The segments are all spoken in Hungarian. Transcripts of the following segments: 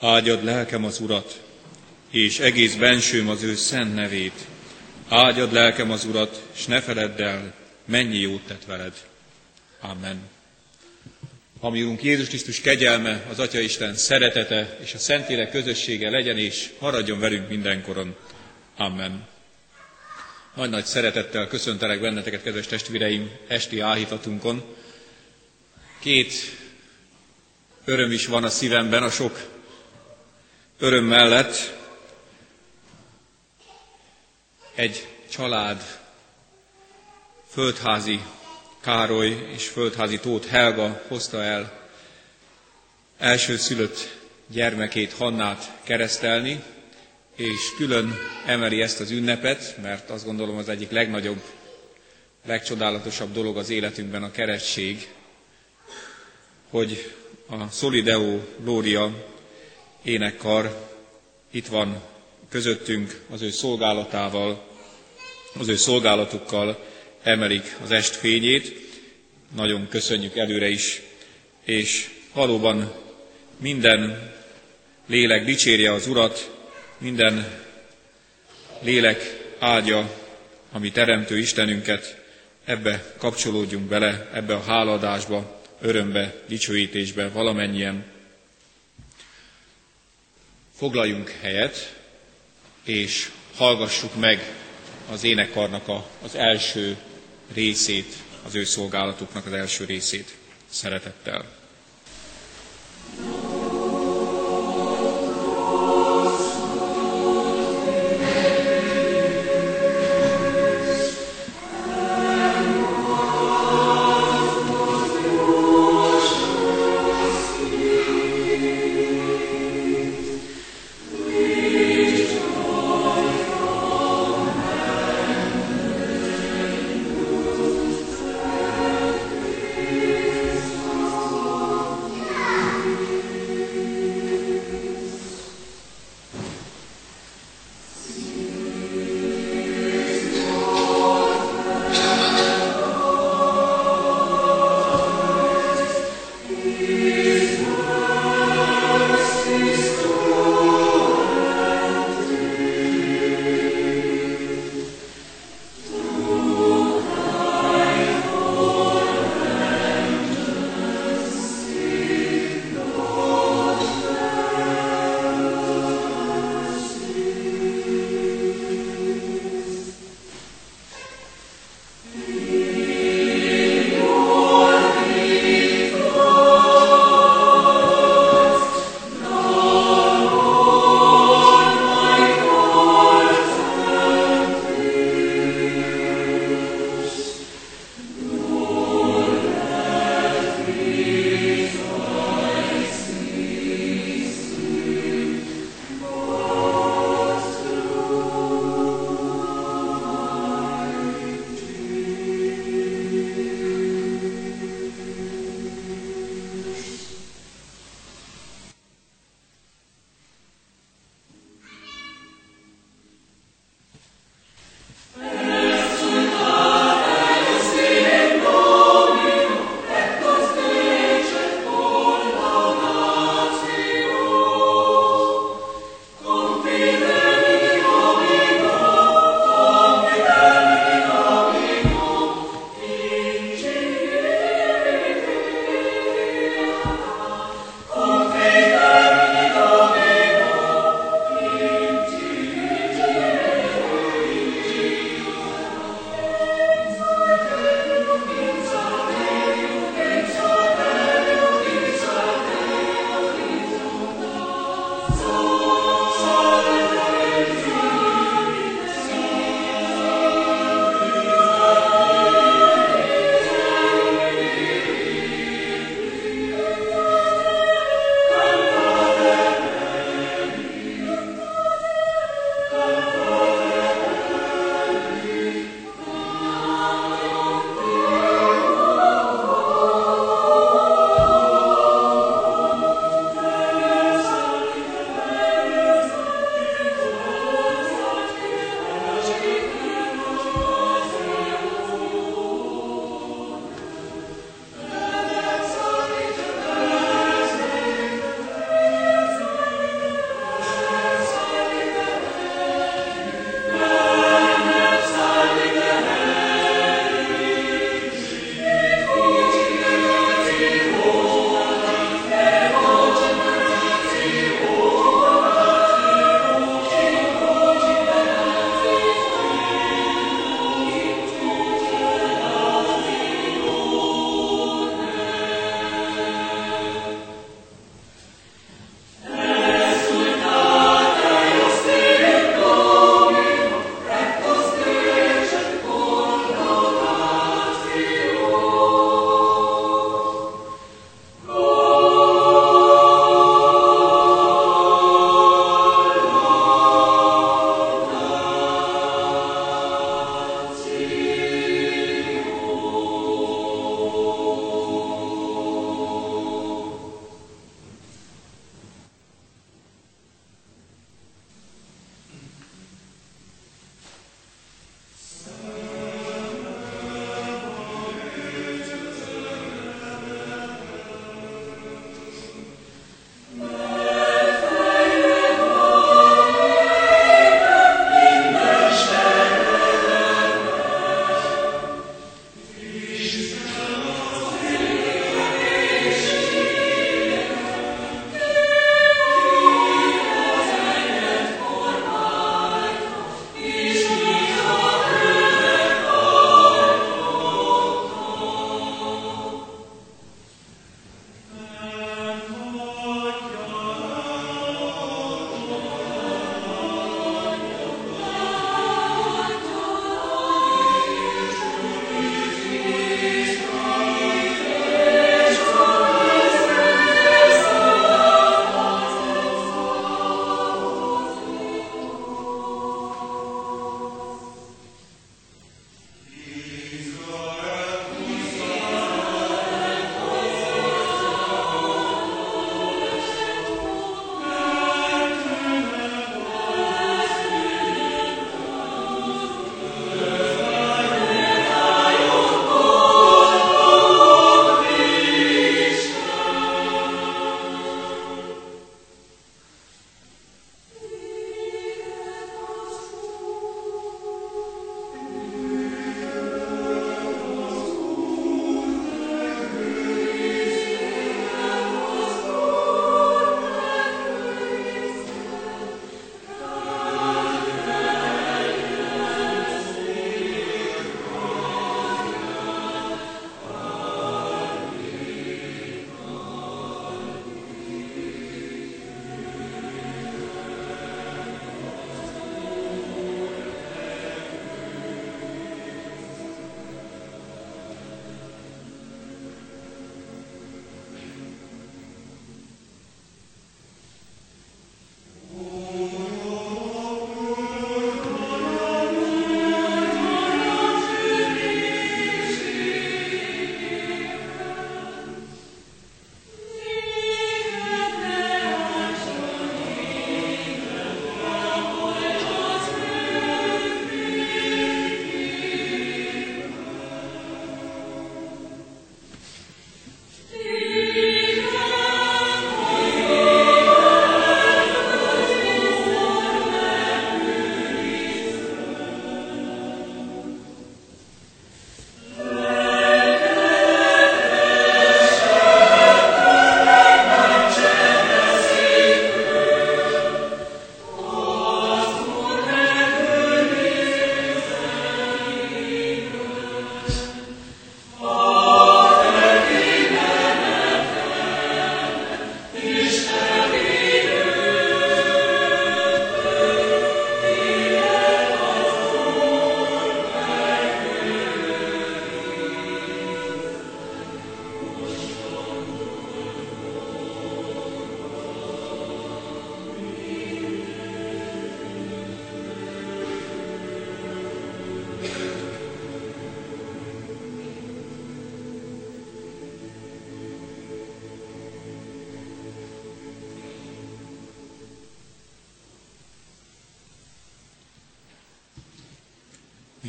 Áldjad lelkem az Urat, és egész bensőm az ő szent nevét. Áldjad lelkem az Urat, s ne feledd el, mennyi jót tett veled. Amen. Ami Urunk Jézus Krisztus kegyelme, az Atya Isten szeretete és a Szentlélek közössége legyen és maradjon velünk mindenkoron. Amen. Nagy-nagy szeretettel köszöntelek benneteket, kedves testvéreim, esti áhítatunkon. Két öröm is van a szívemben, a sok öröm mellett. Egy család, földházi Károly és földházi Tóth Helga hozta el első szülött gyermekét, Hannát keresztelni, és külön emeli ezt az ünnepet, mert azt gondolom az egyik legnagyobb, legcsodálatosabb dolog az életünkben a keresztség, hogy a Solideo Gloria énekkar itt van közöttünk az ő szolgálatával, az ő szolgálatukkal emelik az est fényét. Nagyon köszönjük előre is, és valóban minden lélek dicsérje az Urat, minden lélek áldja, ami teremtő Istenünket, ebbe kapcsolódjunk bele, ebbe a háladásba, örömbe, dicsőítésbe valamennyien. Foglaljunk helyet, és hallgassuk meg az énekarnak a, az első részét, az ő szolgálatuknak az első részét szeretettel.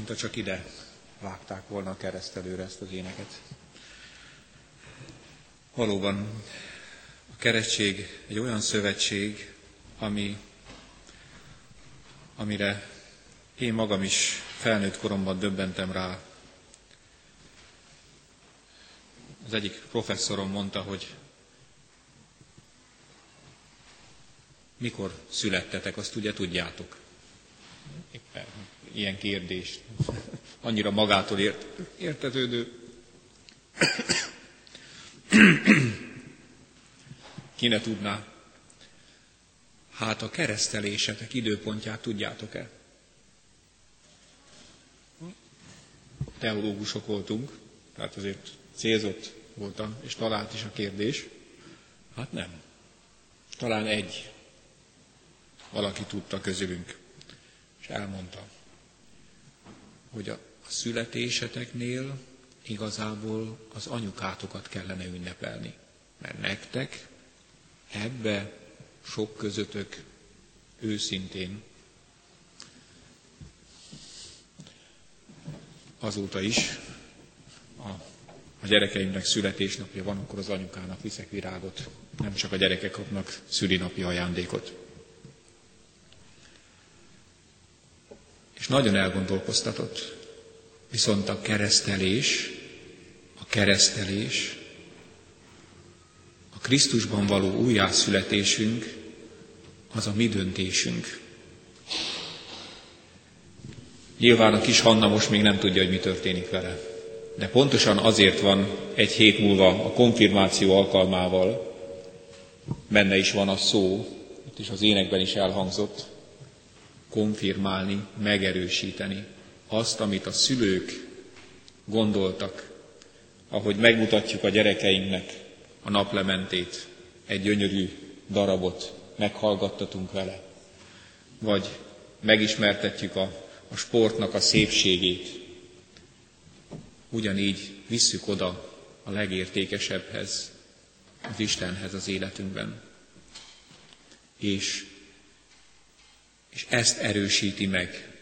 Mint a csak ide vágták volna a keresztelőre ezt az éneket. Valóban a keresztség egy olyan szövetség, ami, amire én magam is felnőtt koromban döbbentem rá. Az egyik professzorom mondta, hogy mikor születtetek, azt ugye tudjátok. Éppen ilyen kérdés. Annyira magától ért, értetődő. Ki ne tudná? Hát a keresztelésetek időpontját tudjátok-e? Teológusok voltunk, tehát azért célzott voltam, és talált is a kérdés. Hát nem. Talán egy valaki tudta közülünk, és elmondta, hogy a, születéseteknél igazából az anyukátokat kellene ünnepelni. Mert nektek ebbe sok közöttök őszintén azóta is a, a gyerekeimnek születésnapja van, akkor az anyukának viszek virágot. Nem csak a gyerekek kapnak szülinapi ajándékot. És nagyon elgondolkoztatott. Viszont a keresztelés, a keresztelés, a Krisztusban való újjászületésünk, az a mi döntésünk. Nyilván a kis Hanna most még nem tudja, hogy mi történik vele. De pontosan azért van egy hét múlva a konfirmáció alkalmával, benne is van a szó, itt is az énekben is elhangzott, konfirmálni, megerősíteni azt, amit a szülők gondoltak, ahogy megmutatjuk a gyerekeinknek a naplementét, egy gyönyörű darabot meghallgattatunk vele, vagy megismertetjük a, a sportnak a szépségét. Ugyanígy visszük oda a legértékesebbhez, az Istenhez az életünkben. És, és ezt erősíti meg,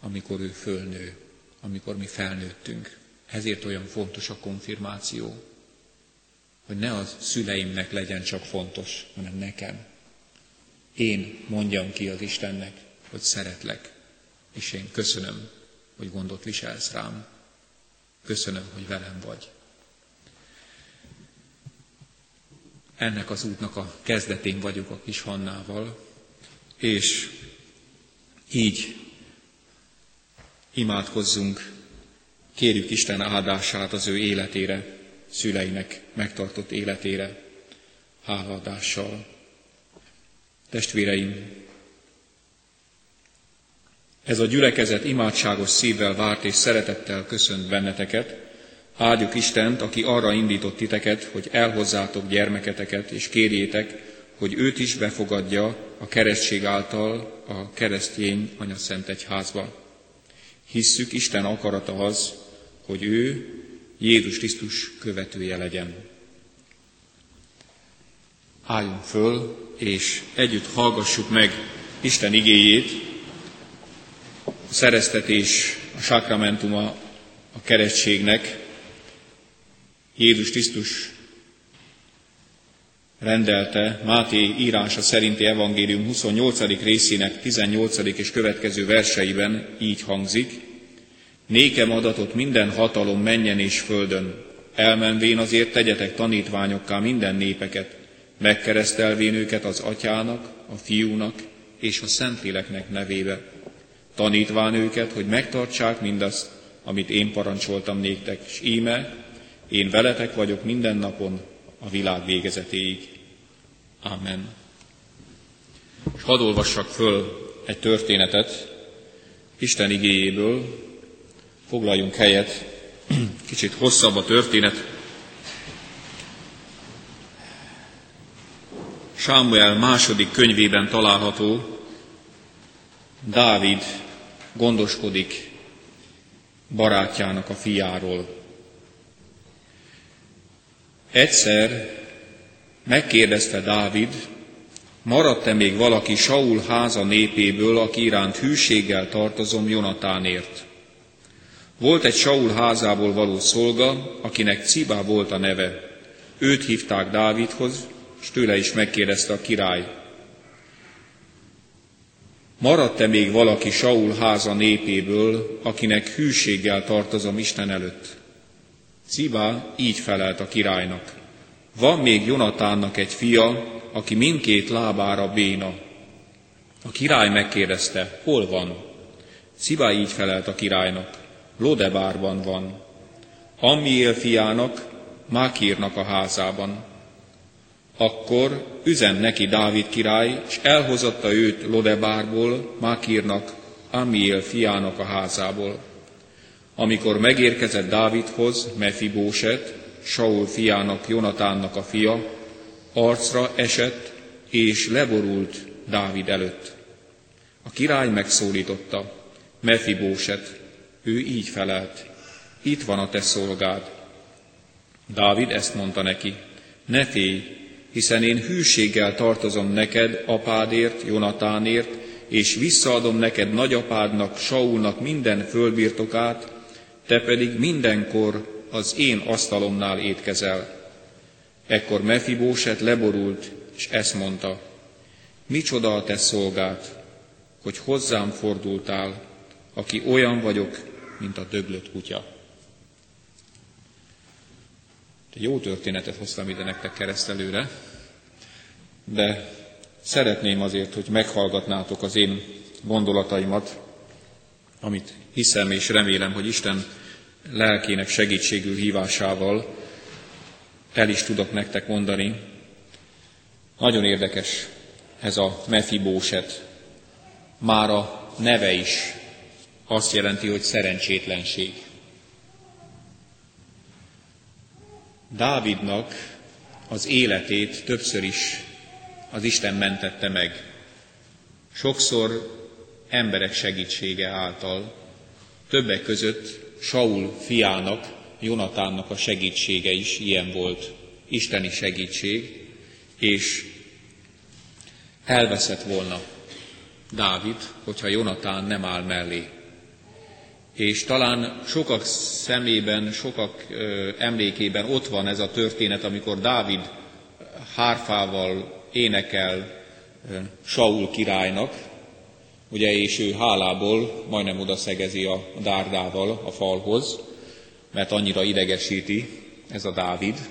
amikor ő fölnő, amikor mi felnőttünk. Ezért olyan fontos a konfirmáció, hogy ne a szüleimnek legyen csak fontos, hanem nekem. Én mondjam ki az Istennek, hogy szeretlek, és én köszönöm, hogy gondot viselsz rám. Köszönöm, hogy velem vagy. Ennek az útnak a kezdetén vagyok a kis Hannával, és így imádkozzunk, kérjük Isten áldását az ő életére, szüleinek megtartott életére, hálaadással. Testvéreim, ez a gyülekezet imádságos szívvel várt és szeretettel köszönt benneteket. Áldjuk Istent, aki arra indított titeket, hogy elhozzátok gyermeketeket, és kérjétek, hogy őt is befogadja a keresztség által a keresztény anyaszent egyházba. Hisszük, Isten akarata az, hogy ő Jézus Krisztus követője legyen. Álljunk föl, és együtt hallgassuk meg Isten igéjét, a szereztetés, a sakramentuma a keresztségnek, Jézus Krisztus rendelte Máté írása szerinti evangélium 28. részének 18. és következő verseiben így hangzik, Nékem adatot minden hatalom menjen és földön, elmenvén azért tegyetek tanítványokká minden népeket, megkeresztelvén őket az atyának, a fiúnak és a szentléleknek nevébe, tanítván őket, hogy megtartsák mindazt, amit én parancsoltam néktek, és íme, én veletek vagyok minden napon a világ végezetéig. Amen. És hadd olvassak föl egy történetet Isten igéjéből, foglaljunk helyet, kicsit hosszabb a történet. Sámuel második könyvében található, Dávid gondoskodik barátjának a fiáról. Egyszer megkérdezte Dávid, maradt-e még valaki Saul háza népéből, aki iránt hűséggel tartozom Jonatánért? Volt egy Saul házából való szolga, akinek Cibá volt a neve. Őt hívták Dávidhoz, és tőle is megkérdezte a király. Maradt-e még valaki Saul háza népéből, akinek hűséggel tartozom Isten előtt? Cibá így felelt a királynak. Van még Jonatánnak egy fia, aki mindkét lábára béna. A király megkérdezte, hol van? Cibá így felelt a királynak, Lodebárban van. Ammiél fiának, Mákírnak a házában. Akkor üzen neki Dávid király, és elhozatta őt Lodebárból, Mákírnak, Amiel fiának a házából. Amikor megérkezett Dávidhoz Mefibóset, Saul fiának, Jonatánnak a fia, arcra esett és leborult Dávid előtt. A király megszólította, Mefibóset, ő így felelt, itt van a te szolgád. Dávid ezt mondta neki, ne félj, hiszen én hűséggel tartozom neked apádért, Jonatánért, és visszaadom neked nagyapádnak, Saulnak minden fölbirtokát, te pedig mindenkor az én asztalomnál étkezel. Ekkor Mefibóset leborult, és ezt mondta, micsoda a te szolgát, hogy hozzám fordultál, aki olyan vagyok, mint a döglött kutya. Jó történetet hoztam ide nektek keresztelőre, de szeretném azért, hogy meghallgatnátok az én gondolataimat, amit hiszem és remélem, hogy Isten lelkének segítségül hívásával el is tudok nektek mondani. Nagyon érdekes ez a Mefibóset. Már a neve is azt jelenti, hogy szerencsétlenség. Dávidnak az életét többször is az Isten mentette meg. Sokszor emberek segítsége által, többek között Saul fiának, Jonatánnak a segítsége is ilyen volt, isteni segítség, és elveszett volna Dávid, hogyha Jonatán nem áll mellé. És talán sokak szemében, sokak emlékében ott van ez a történet, amikor Dávid hárfával énekel Saul királynak, ugye, és ő hálából majdnem oda szegezi a dárdával a falhoz, mert annyira idegesíti ez a Dávid.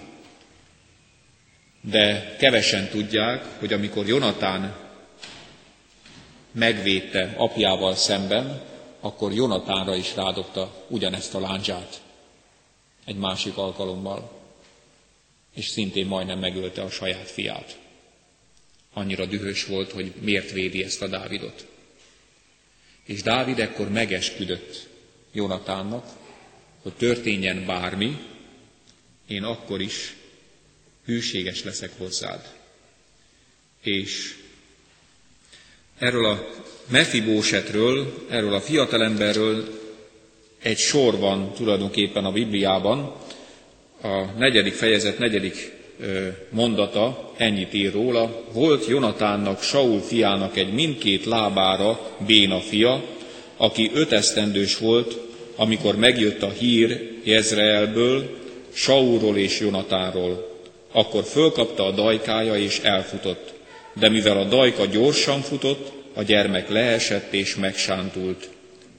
De kevesen tudják, hogy amikor Jonatán megvédte apjával szemben, akkor Jonatánra is rádobta ugyanezt a láncsát egy másik alkalommal, és szintén majdnem megölte a saját fiát. Annyira dühös volt, hogy miért védi ezt a Dávidot. És Dávid ekkor megesküdött Jonatánnak, hogy történjen bármi, én akkor is hűséges leszek hozzád. És erről a Mefibósetről, erről a fiatalemberről egy sor van tulajdonképpen a Bibliában. A negyedik fejezet negyedik mondata ennyit ír róla. Volt Jonatánnak, Saul fiának egy mindkét lábára béna fia, aki ötesztendős volt, amikor megjött a hír Jezreelből, Saulról és Jonatánról. Akkor fölkapta a dajkája és elfutott. De mivel a dajka gyorsan futott, a gyermek leesett és megsántult.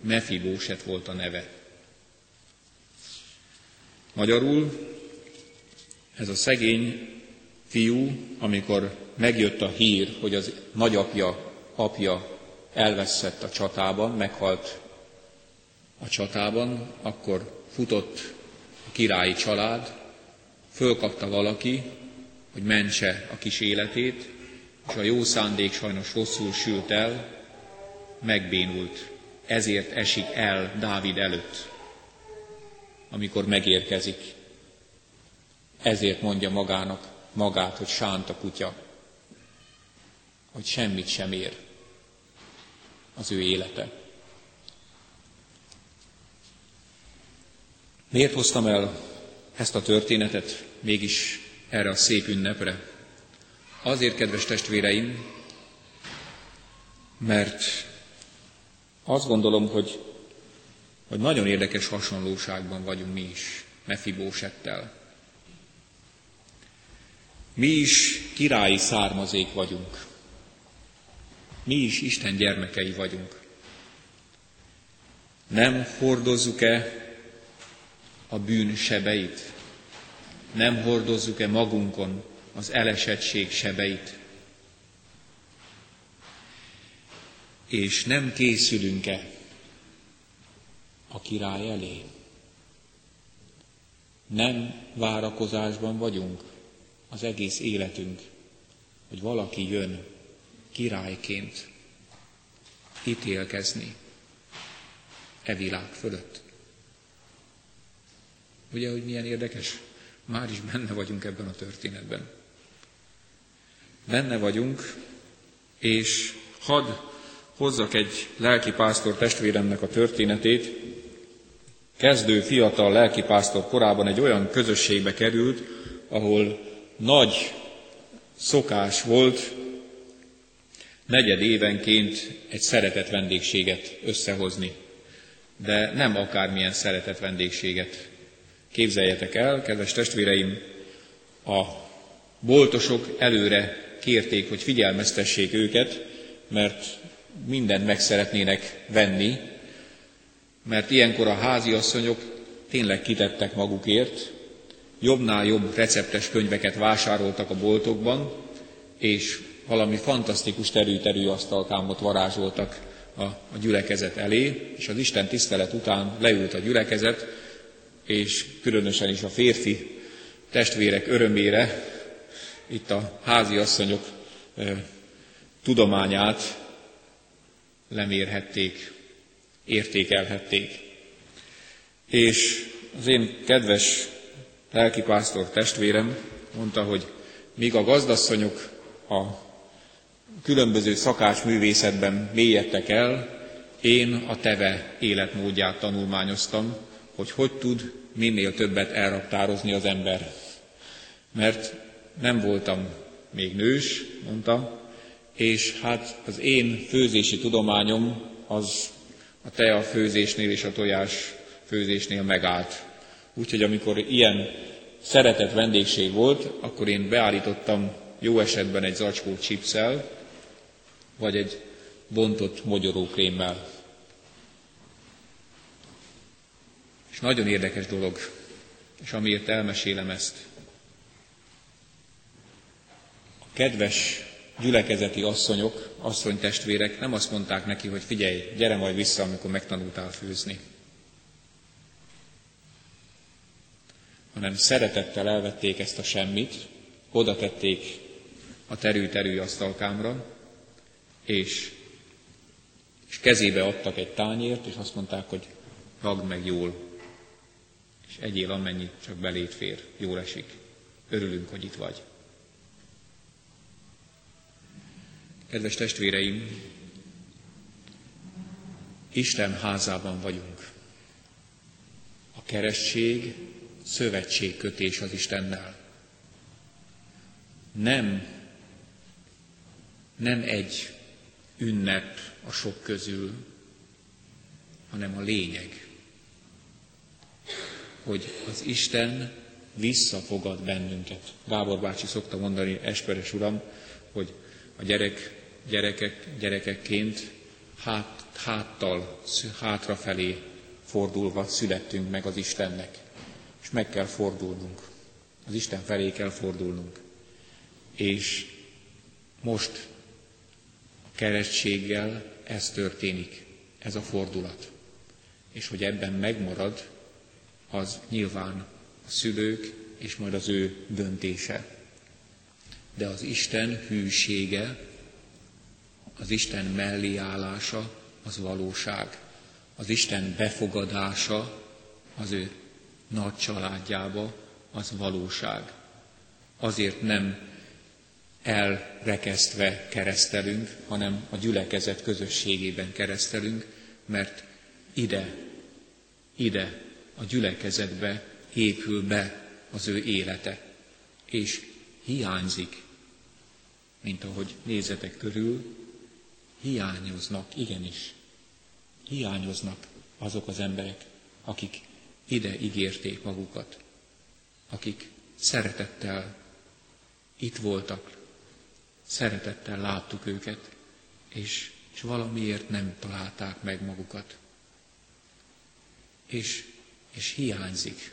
Mefibóset volt a neve. Magyarul ez a szegény fiú, amikor megjött a hír, hogy az nagyapja, apja elveszett a csatában, meghalt a csatában, akkor futott a királyi család, fölkapta valaki, hogy mentse a kis életét, és a jó szándék sajnos rosszul sült el, megbénult. Ezért esik el Dávid előtt, amikor megérkezik. Ezért mondja magának, magát, hogy sánt a kutya, hogy semmit sem ér az ő élete. Miért hoztam el ezt a történetet mégis erre a szép ünnepre? Azért, kedves testvéreim, mert azt gondolom, hogy hogy nagyon érdekes hasonlóságban vagyunk mi is Mefibósettel. Mi is királyi származék vagyunk. Mi is Isten gyermekei vagyunk. Nem hordozzuk-e a bűn sebeit? Nem hordozzuk-e magunkon az elesettség sebeit? És nem készülünk-e a király elé? Nem várakozásban vagyunk az egész életünk, hogy valaki jön királyként ítélkezni e világ fölött. Ugye, hogy milyen érdekes? Már is benne vagyunk ebben a történetben. Benne vagyunk, és hadd hozzak egy lelkipásztor testvéremnek a történetét. Kezdő fiatal lelkipásztor korában egy olyan közösségbe került, ahol nagy szokás volt negyed évenként egy szeretett vendégséget összehozni. De nem akármilyen szeretett vendégséget. Képzeljetek el, kedves testvéreim, a boltosok előre kérték, hogy figyelmeztessék őket, mert mindent meg szeretnének venni, mert ilyenkor a háziasszonyok tényleg kitettek magukért, jobbnál jobb receptes könyveket vásároltak a boltokban, és valami fantasztikus terű-terű asztalkámot varázsoltak a, a gyülekezet elé, és az Isten tisztelet után leült a gyülekezet, és különösen is a férfi testvérek örömére itt a házi asszonyok e, tudományát lemérhették, értékelhették. És az én kedves lelkipásztor testvérem mondta, hogy míg a gazdasszonyok a különböző szakács művészetben mélyedtek el, én a teve életmódját tanulmányoztam, hogy hogy tud minél többet elraktározni az ember. Mert nem voltam még nős, mondta, és hát az én főzési tudományom az a tea főzésnél és a tojás főzésnél megállt. Úgyhogy amikor ilyen szeretett vendégség volt, akkor én beállítottam jó esetben egy zacskó chipszel, vagy egy bontott mogyorókrémmel. És nagyon érdekes dolog, és amiért elmesélem ezt. A kedves gyülekezeti asszonyok, asszonytestvérek nem azt mondták neki, hogy figyelj, gyere majd vissza, amikor megtanultál főzni. Hanem szeretettel elvették ezt a semmit, oda tették a terű-terű asztalkámra, és, és kezébe adtak egy tányért, és azt mondták, hogy ragd meg jól, és egyél amennyit csak belét fér, jól esik. Örülünk, hogy itt vagy. Kedves testvéreim, Isten házában vagyunk. A keresztség szövetségkötés az Istennel. Nem, nem egy ünnep a sok közül, hanem a lényeg, hogy az Isten visszafogad bennünket. Gábor bácsi szokta mondani, Esperes Uram, hogy a gyerek, gyerekek, gyerekekként hát, háttal, hátrafelé fordulva születtünk meg az Istennek és meg kell fordulnunk. Az Isten felé kell fordulnunk. És most a keresztséggel ez történik, ez a fordulat. És hogy ebben megmarad, az nyilván a szülők és majd az ő döntése. De az Isten hűsége, az Isten melléállása, az valóság. Az Isten befogadása az ő nagy családjába, az valóság. Azért nem elrekesztve keresztelünk, hanem a gyülekezet közösségében keresztelünk, mert ide, ide a gyülekezetbe épül be az ő élete, és hiányzik, mint ahogy nézetek körül, hiányoznak, igenis, hiányoznak azok az emberek, akik ide ígérték magukat, akik szeretettel itt voltak, szeretettel láttuk őket, és, és valamiért nem találták meg magukat. És, és hiányzik.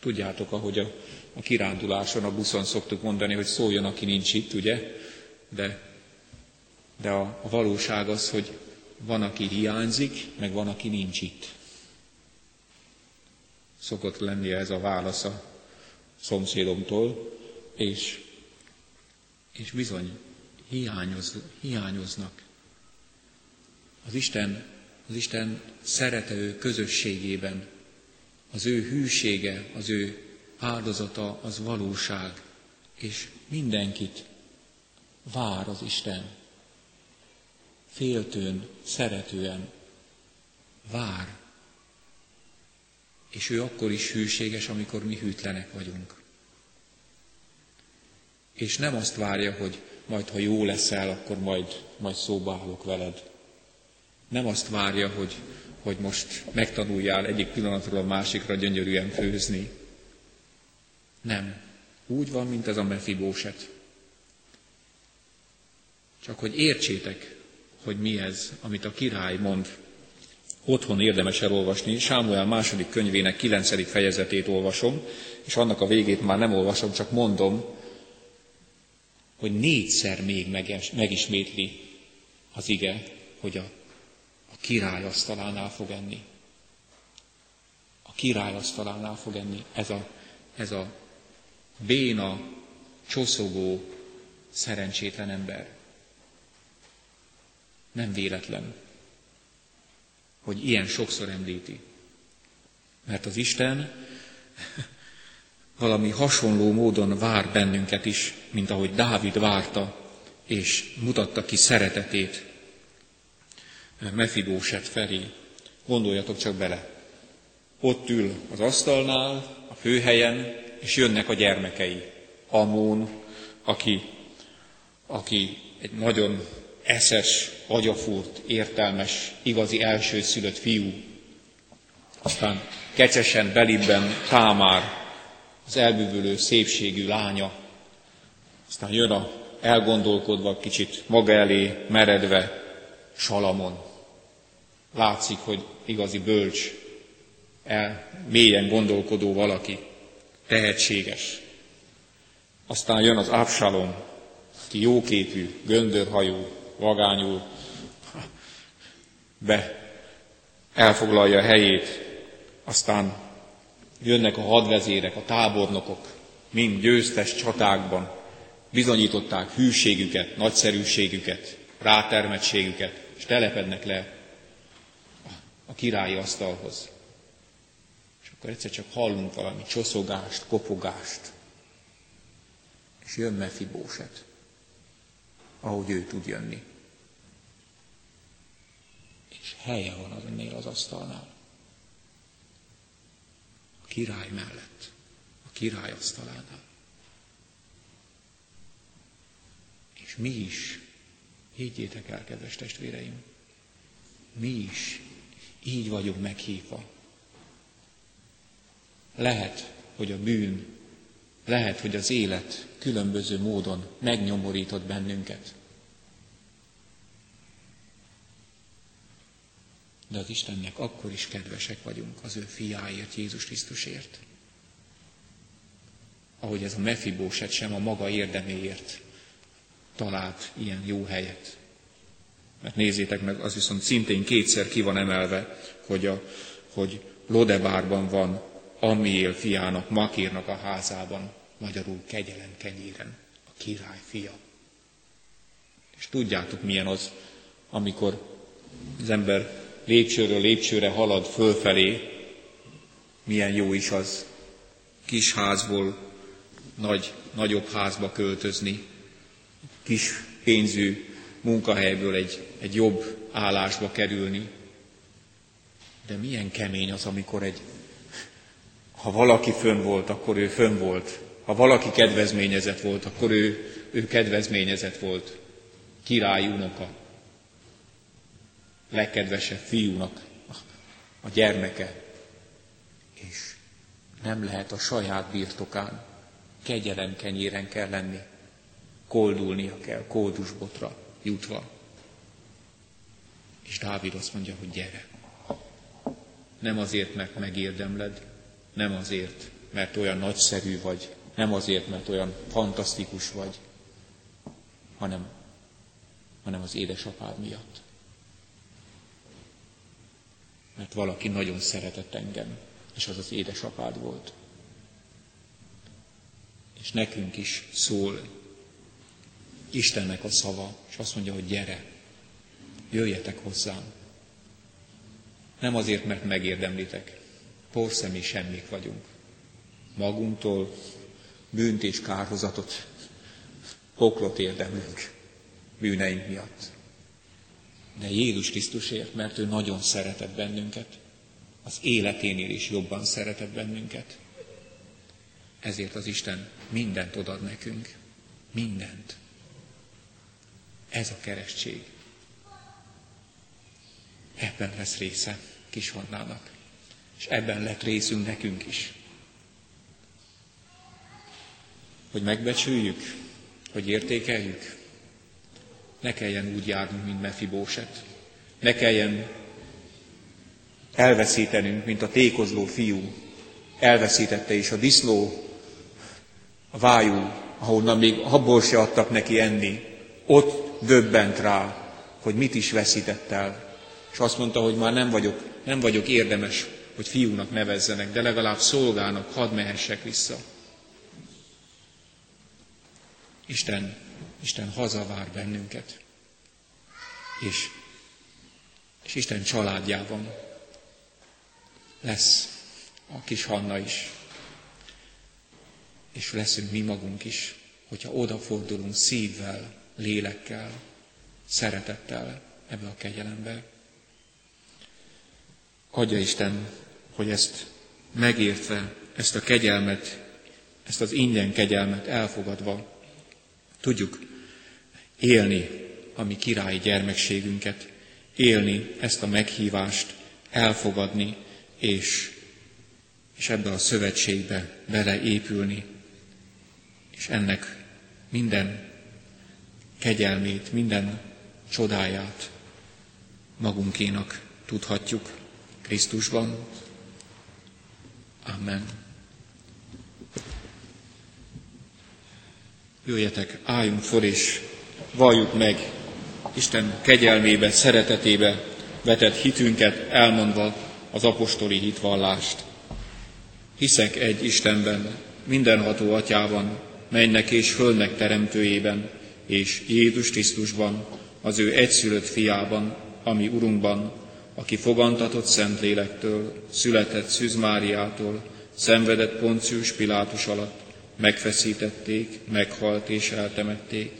Tudjátok, ahogy a, a kiránduláson, a buszon szoktuk mondani, hogy szóljon, aki nincs itt, ugye? De, de a, a valóság az, hogy van, aki hiányzik, meg van, aki nincs itt. Szokott lenni ez a válasz a szomszédomtól, és, és bizony hiányoz, hiányoznak. Az Isten, az Isten szerető közösségében az ő hűsége, az ő áldozata az valóság, és mindenkit vár az Isten. Féltőn, szeretően vár. És ő akkor is hűséges, amikor mi hűtlenek vagyunk. És nem azt várja, hogy majd ha jó leszel, akkor majd, majd szóba állok veled. Nem azt várja, hogy, hogy most megtanuljál egyik pillanatról a másikra gyönyörűen főzni. Nem. Úgy van, mint ez a mefibóset. Csak hogy értsétek, hogy mi ez, amit a király mond. Otthon érdemes elolvasni. Sámuel második könyvének kilencedik fejezetét olvasom, és annak a végét már nem olvasom, csak mondom, hogy négyszer még megismétli az ige, hogy a, a király asztalánál fog enni. A király asztalánál fog enni. Ez a, ez a béna, csoszogó, szerencsétlen ember. Nem véletlen, hogy ilyen sokszor említi. Mert az Isten valami hasonló módon vár bennünket is, mint ahogy Dávid várta, és mutatta ki szeretetét Mefibóset felé. Gondoljatok csak bele. Ott ül az asztalnál, a főhelyen, és jönnek a gyermekei. Amón, aki, aki egy nagyon eszes, agyafúrt, értelmes, igazi elsőszülött fiú. Aztán kecsesen belibben Támár, az elbűvölő szépségű lánya. Aztán jön a elgondolkodva, kicsit maga elé meredve Salamon. Látszik, hogy igazi bölcs, el, mélyen gondolkodó valaki, tehetséges. Aztán jön az Absalom, aki jóképű, göndörhajú, vagányul, be. Elfoglalja a helyét, aztán jönnek a hadvezérek, a tábornokok, mind győztes csatákban, bizonyították hűségüket, nagyszerűségüket, rátermettségüket, és telepednek le a királyi asztalhoz. És akkor egyszer csak hallunk valami csoszogást, kopogást, és jön Mefibóset, ahogy ő tud jönni. És helye van az ennél az asztalnál király mellett, a király asztalánál. És mi is, higgyétek el, kedves testvéreim, mi is így vagyunk meghívva. Lehet, hogy a bűn, lehet, hogy az élet különböző módon megnyomorított bennünket. de az Istennek akkor is kedvesek vagyunk az ő fiáért, Jézus Krisztusért. Ahogy ez a Mefibóset sem a maga érdeméért talált ilyen jó helyet. Mert nézzétek meg, az viszont szintén kétszer ki van emelve, hogy, a, hogy Lodebárban van Amiél fiának, Makírnak a házában, magyarul kegyelen kenyéren, a király fia. És tudjátok milyen az, amikor az ember lépcsőről lépcsőre halad fölfelé, milyen jó is az kis házból nagy, nagyobb házba költözni, kis pénzű munkahelyből egy, egy jobb állásba kerülni. De milyen kemény az, amikor egy, ha valaki fönn volt, akkor ő fönn volt. Ha valaki kedvezményezett volt, akkor ő, ő kedvezményezett volt. Király unoka legkedvesebb fiúnak a gyermeke, és nem lehet a saját birtokán, kegyelem kenyéren kell lenni, koldulnia kell, koldusbotra jutva. És Dávid azt mondja, hogy gyere. Nem azért, mert megérdemled, nem azért, mert olyan nagyszerű vagy, nem azért, mert olyan fantasztikus vagy, hanem, hanem az édesapád miatt. Mert valaki nagyon szeretett engem, és az az édesapád volt. És nekünk is szól Istennek a szava, és azt mondja, hogy gyere, jöjjetek hozzám. Nem azért, mert megérdemlitek, porszemi semmik vagyunk. Magunktól bűnt és kárhozatot, poklot érdemlünk bűneink miatt. De Jézus Krisztusért, mert ő nagyon szeretett bennünket, az életénél is jobban szeretett bennünket. Ezért az Isten mindent odad nekünk. Mindent. Ez a keresztség. Ebben lesz része kis Hannának. És ebben lett részünk nekünk is. Hogy megbecsüljük, hogy értékeljük, ne kelljen úgy járnunk, mint Mefibóset. Ne kelljen elveszítenünk, mint a tékozló fiú. Elveszítette is a disznó, a vájú, ahonnan még abból se adtak neki enni. Ott döbbent rá, hogy mit is veszített el. És azt mondta, hogy már nem vagyok, nem vagyok érdemes, hogy fiúnak nevezzenek, de legalább szolgának, hadd mehessek vissza. Isten, Isten hazavár bennünket. És, és Isten családjában lesz a kis Hanna is. És leszünk mi magunk is, hogyha odafordulunk szívvel, lélekkel, szeretettel ebbe a kegyelembe. Adja Isten, hogy ezt megértve, ezt a kegyelmet, ezt az ingyen kegyelmet elfogadva, tudjuk élni a mi királyi gyermekségünket, élni ezt a meghívást, elfogadni, és, és ebbe a szövetségbe beleépülni, és ennek minden kegyelmét, minden csodáját magunkénak tudhatjuk Krisztusban. Amen. Jöjjetek, álljunk for és valljuk meg Isten kegyelmébe, szeretetébe vetett hitünket, elmondva az apostoli hitvallást. Hiszek egy Istenben, mindenható atyában, mennek és földnek teremtőjében, és Jézus Krisztusban, az ő egyszülött fiában, ami Urunkban, aki fogantatott Szentlélektől, született Szűz Máriától, szenvedett Poncius Pilátus alatt, megfeszítették, meghalt és eltemették,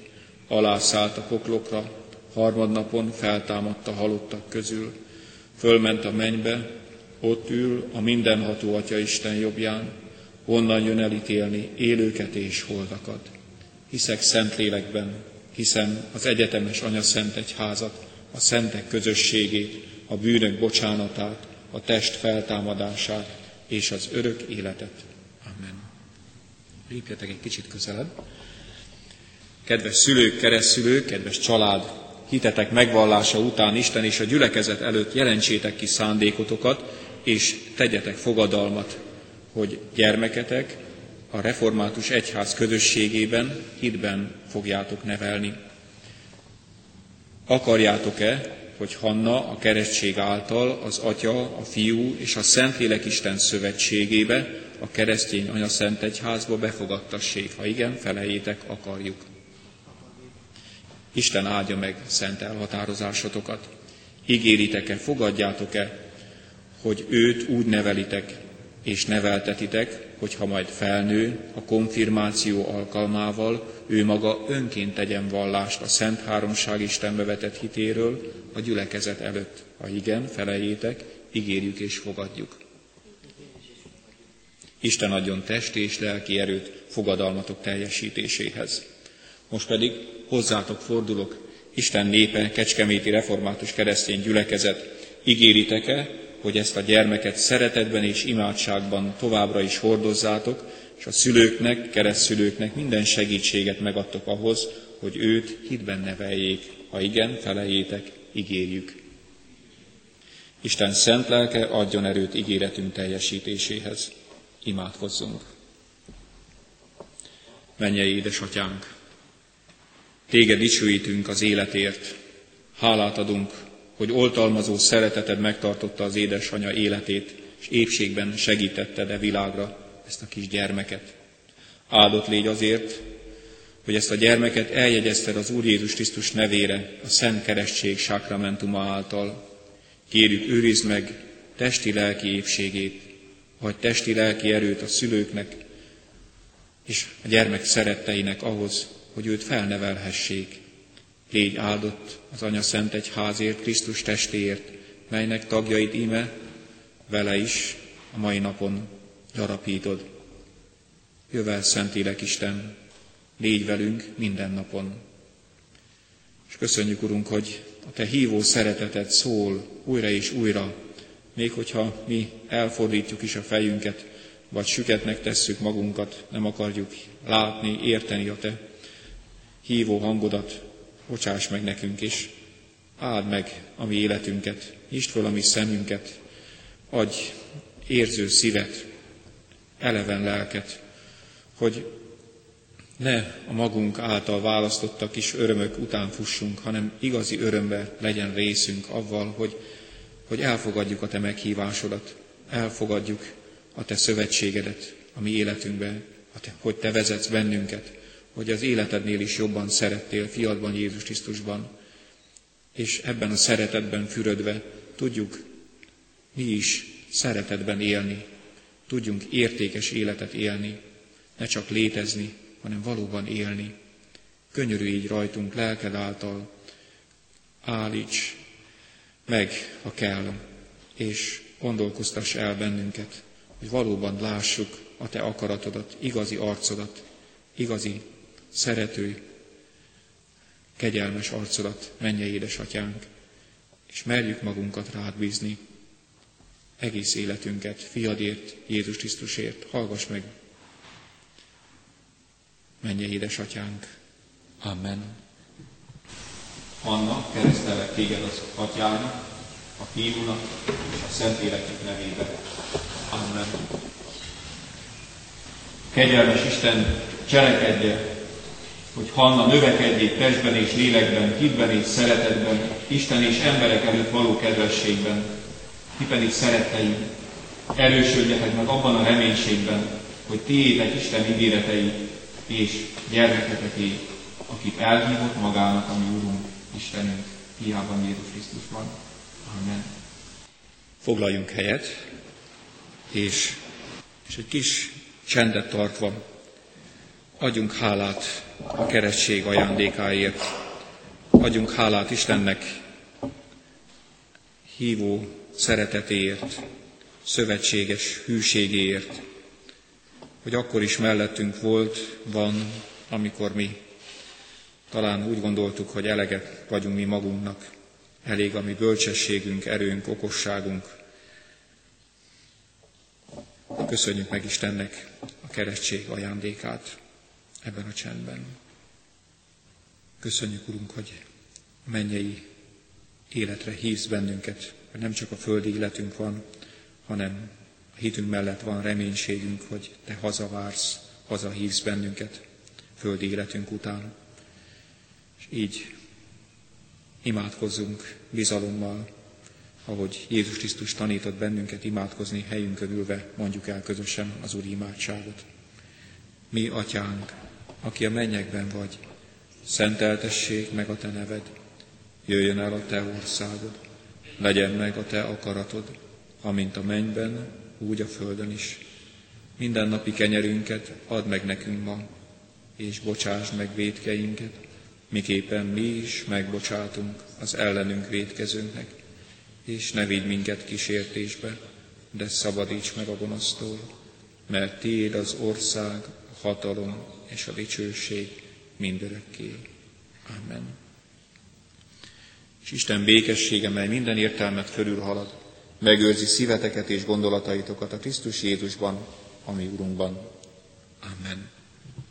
alászállt a poklokra, harmadnapon feltámadta halottak közül, fölment a mennybe, ott ül a mindenható Atya Isten jobbján, onnan jön elítélni élőket és holdakat. Hiszek Szentlélekben, hiszem az egyetemes Anya Szent Egyházat, a szentek közösségét, a bűnök bocsánatát, a test feltámadását és az örök életet. Amen. Lépjetek egy kicsit közelebb. Kedves szülők, keresztülők, kedves család, hitetek megvallása után Isten és a gyülekezet előtt jelentsétek ki szándékotokat, és tegyetek fogadalmat, hogy gyermeketek a református egyház közösségében, hitben fogjátok nevelni. Akarjátok-e, hogy Hanna a keresztség által az Atya, a Fiú és a Szentlélek Isten szövetségébe, a keresztény Anya Szent Egyházba befogadtassék? Ha igen, felejétek, akarjuk. Isten áldja meg szent elhatározásotokat. Ígéritek-e, fogadjátok-e, hogy őt úgy nevelitek és neveltetitek, hogyha majd felnő, a konfirmáció alkalmával ő maga önként tegyen vallást a Szent Háromság Istenbe vetett hitéről a gyülekezet előtt. Ha igen, felejétek, ígérjük és fogadjuk. Isten adjon testi és lelki erőt fogadalmatok teljesítéséhez. Most pedig hozzátok fordulok, Isten népe, Kecskeméti Református Keresztény Gyülekezet, ígéritek-e, hogy ezt a gyermeket szeretetben és imádságban továbbra is hordozzátok, és a szülőknek, keresztszülőknek minden segítséget megadtok ahhoz, hogy őt hitben neveljék. Ha igen, felejétek, ígérjük. Isten szent lelke adjon erőt ígéretünk teljesítéséhez. Imádkozzunk. Mennyei édesatyánk, Téged dicsőítünk az életért, hálát adunk, hogy oltalmazó szereteted megtartotta az édesanyja életét, és épségben segítetted e világra ezt a kis gyermeket. Áldott légy azért, hogy ezt a gyermeket eljegyezted az Úr Jézus Krisztus nevére, a Szent Keresztség sákramentuma által. Kérjük, őrizd meg testi-lelki épségét, vagy testi-lelki erőt a szülőknek és a gyermek szeretteinek ahhoz, hogy őt felnevelhessék. Légy áldott az Anya Szent Egyházért, Krisztus testéért, melynek tagjait íme vele is a mai napon gyarapítod. Jövel Élek Isten, légy velünk minden napon. És köszönjük, Urunk, hogy a Te hívó szereteted szól újra és újra, még hogyha mi elfordítjuk is a fejünket, vagy süketnek tesszük magunkat, nem akarjuk látni, érteni a Te hívó hangodat, bocsáss meg nekünk is, áld meg a mi életünket, nyisd fel a mi szemünket, adj érző szívet, eleven lelket, hogy ne a magunk által választottak kis örömök után fussunk, hanem igazi örömbe legyen részünk avval, hogy, hogy elfogadjuk a Te meghívásodat, elfogadjuk a Te szövetségedet a mi életünkbe, hogy Te vezetsz bennünket, hogy az életednél is jobban szerettél fiadban, Jézus Krisztusban, és ebben a szeretetben fürödve tudjuk mi is szeretetben élni, tudjunk értékes életet élni, ne csak létezni, hanem valóban élni. Könyörű így rajtunk lelked által, állíts meg, ha kell, és gondolkoztass el bennünket, hogy valóban lássuk a Te akaratodat, igazi arcodat, igazi szerető, kegyelmes arcodat, menje édesatyánk, és merjük magunkat rád bízni, egész életünket, fiadért, Jézus Krisztusért, hallgass meg, menje édesatyánk. Amen. Anna, keresztelek téged az atyának, a fiúnak és a Szentléleknek nevében. Amen. Kegyelmes Isten, cselekedje hogy Hanna növekedjék testben és lélekben, hitben és szeretetben, Isten és emberek előtt való kedvességben, ti pedig szeretteim, erősödjetek meg abban a reménységben, hogy tiétek Isten ígéretei és gyermeketeké, akit elhívott magának a mi Úrunk, Istenünk, hiában Jézus Krisztusban. Amen. Foglaljunk helyet, és, és egy kis csendet tartva adjunk hálát a keresztség ajándékáért. Adjunk hálát Istennek hívó szeretetéért, szövetséges hűségéért, hogy akkor is mellettünk volt, van, amikor mi talán úgy gondoltuk, hogy eleget vagyunk mi magunknak, elég a mi bölcsességünk, erőnk, okosságunk. Köszönjük meg Istennek a keresztség ajándékát ebben a csendben. Köszönjük, Urunk, hogy mennyei életre hívsz bennünket, hogy nem csak a földi életünk van, hanem a hitünk mellett van reménységünk, hogy Te hazavársz, hazahívsz bennünket földi életünk után. És így imádkozzunk bizalommal, ahogy Jézus Krisztus tanított bennünket imádkozni helyünkön ülve, mondjuk el közösen az Úr imádságot. Mi, Atyánk, aki a mennyekben vagy, szenteltessék meg a te neved, jöjjön el a te országod, legyen meg a te akaratod, amint a mennyben, úgy a földön is. Minden napi kenyerünket add meg nekünk ma, és bocsásd meg védkeinket, miképpen mi is megbocsátunk az ellenünk védkezőnknek, és ne vigy minket kísértésbe, de szabadíts meg a gonosztól, mert Tiéd az ország, a hatalom és a dicsőség mindörökké. Amen. És Isten békessége, mely minden értelmet fölülhalad, megőrzi szíveteket és gondolataitokat a Krisztus Jézusban, ami Urunkban. Amen.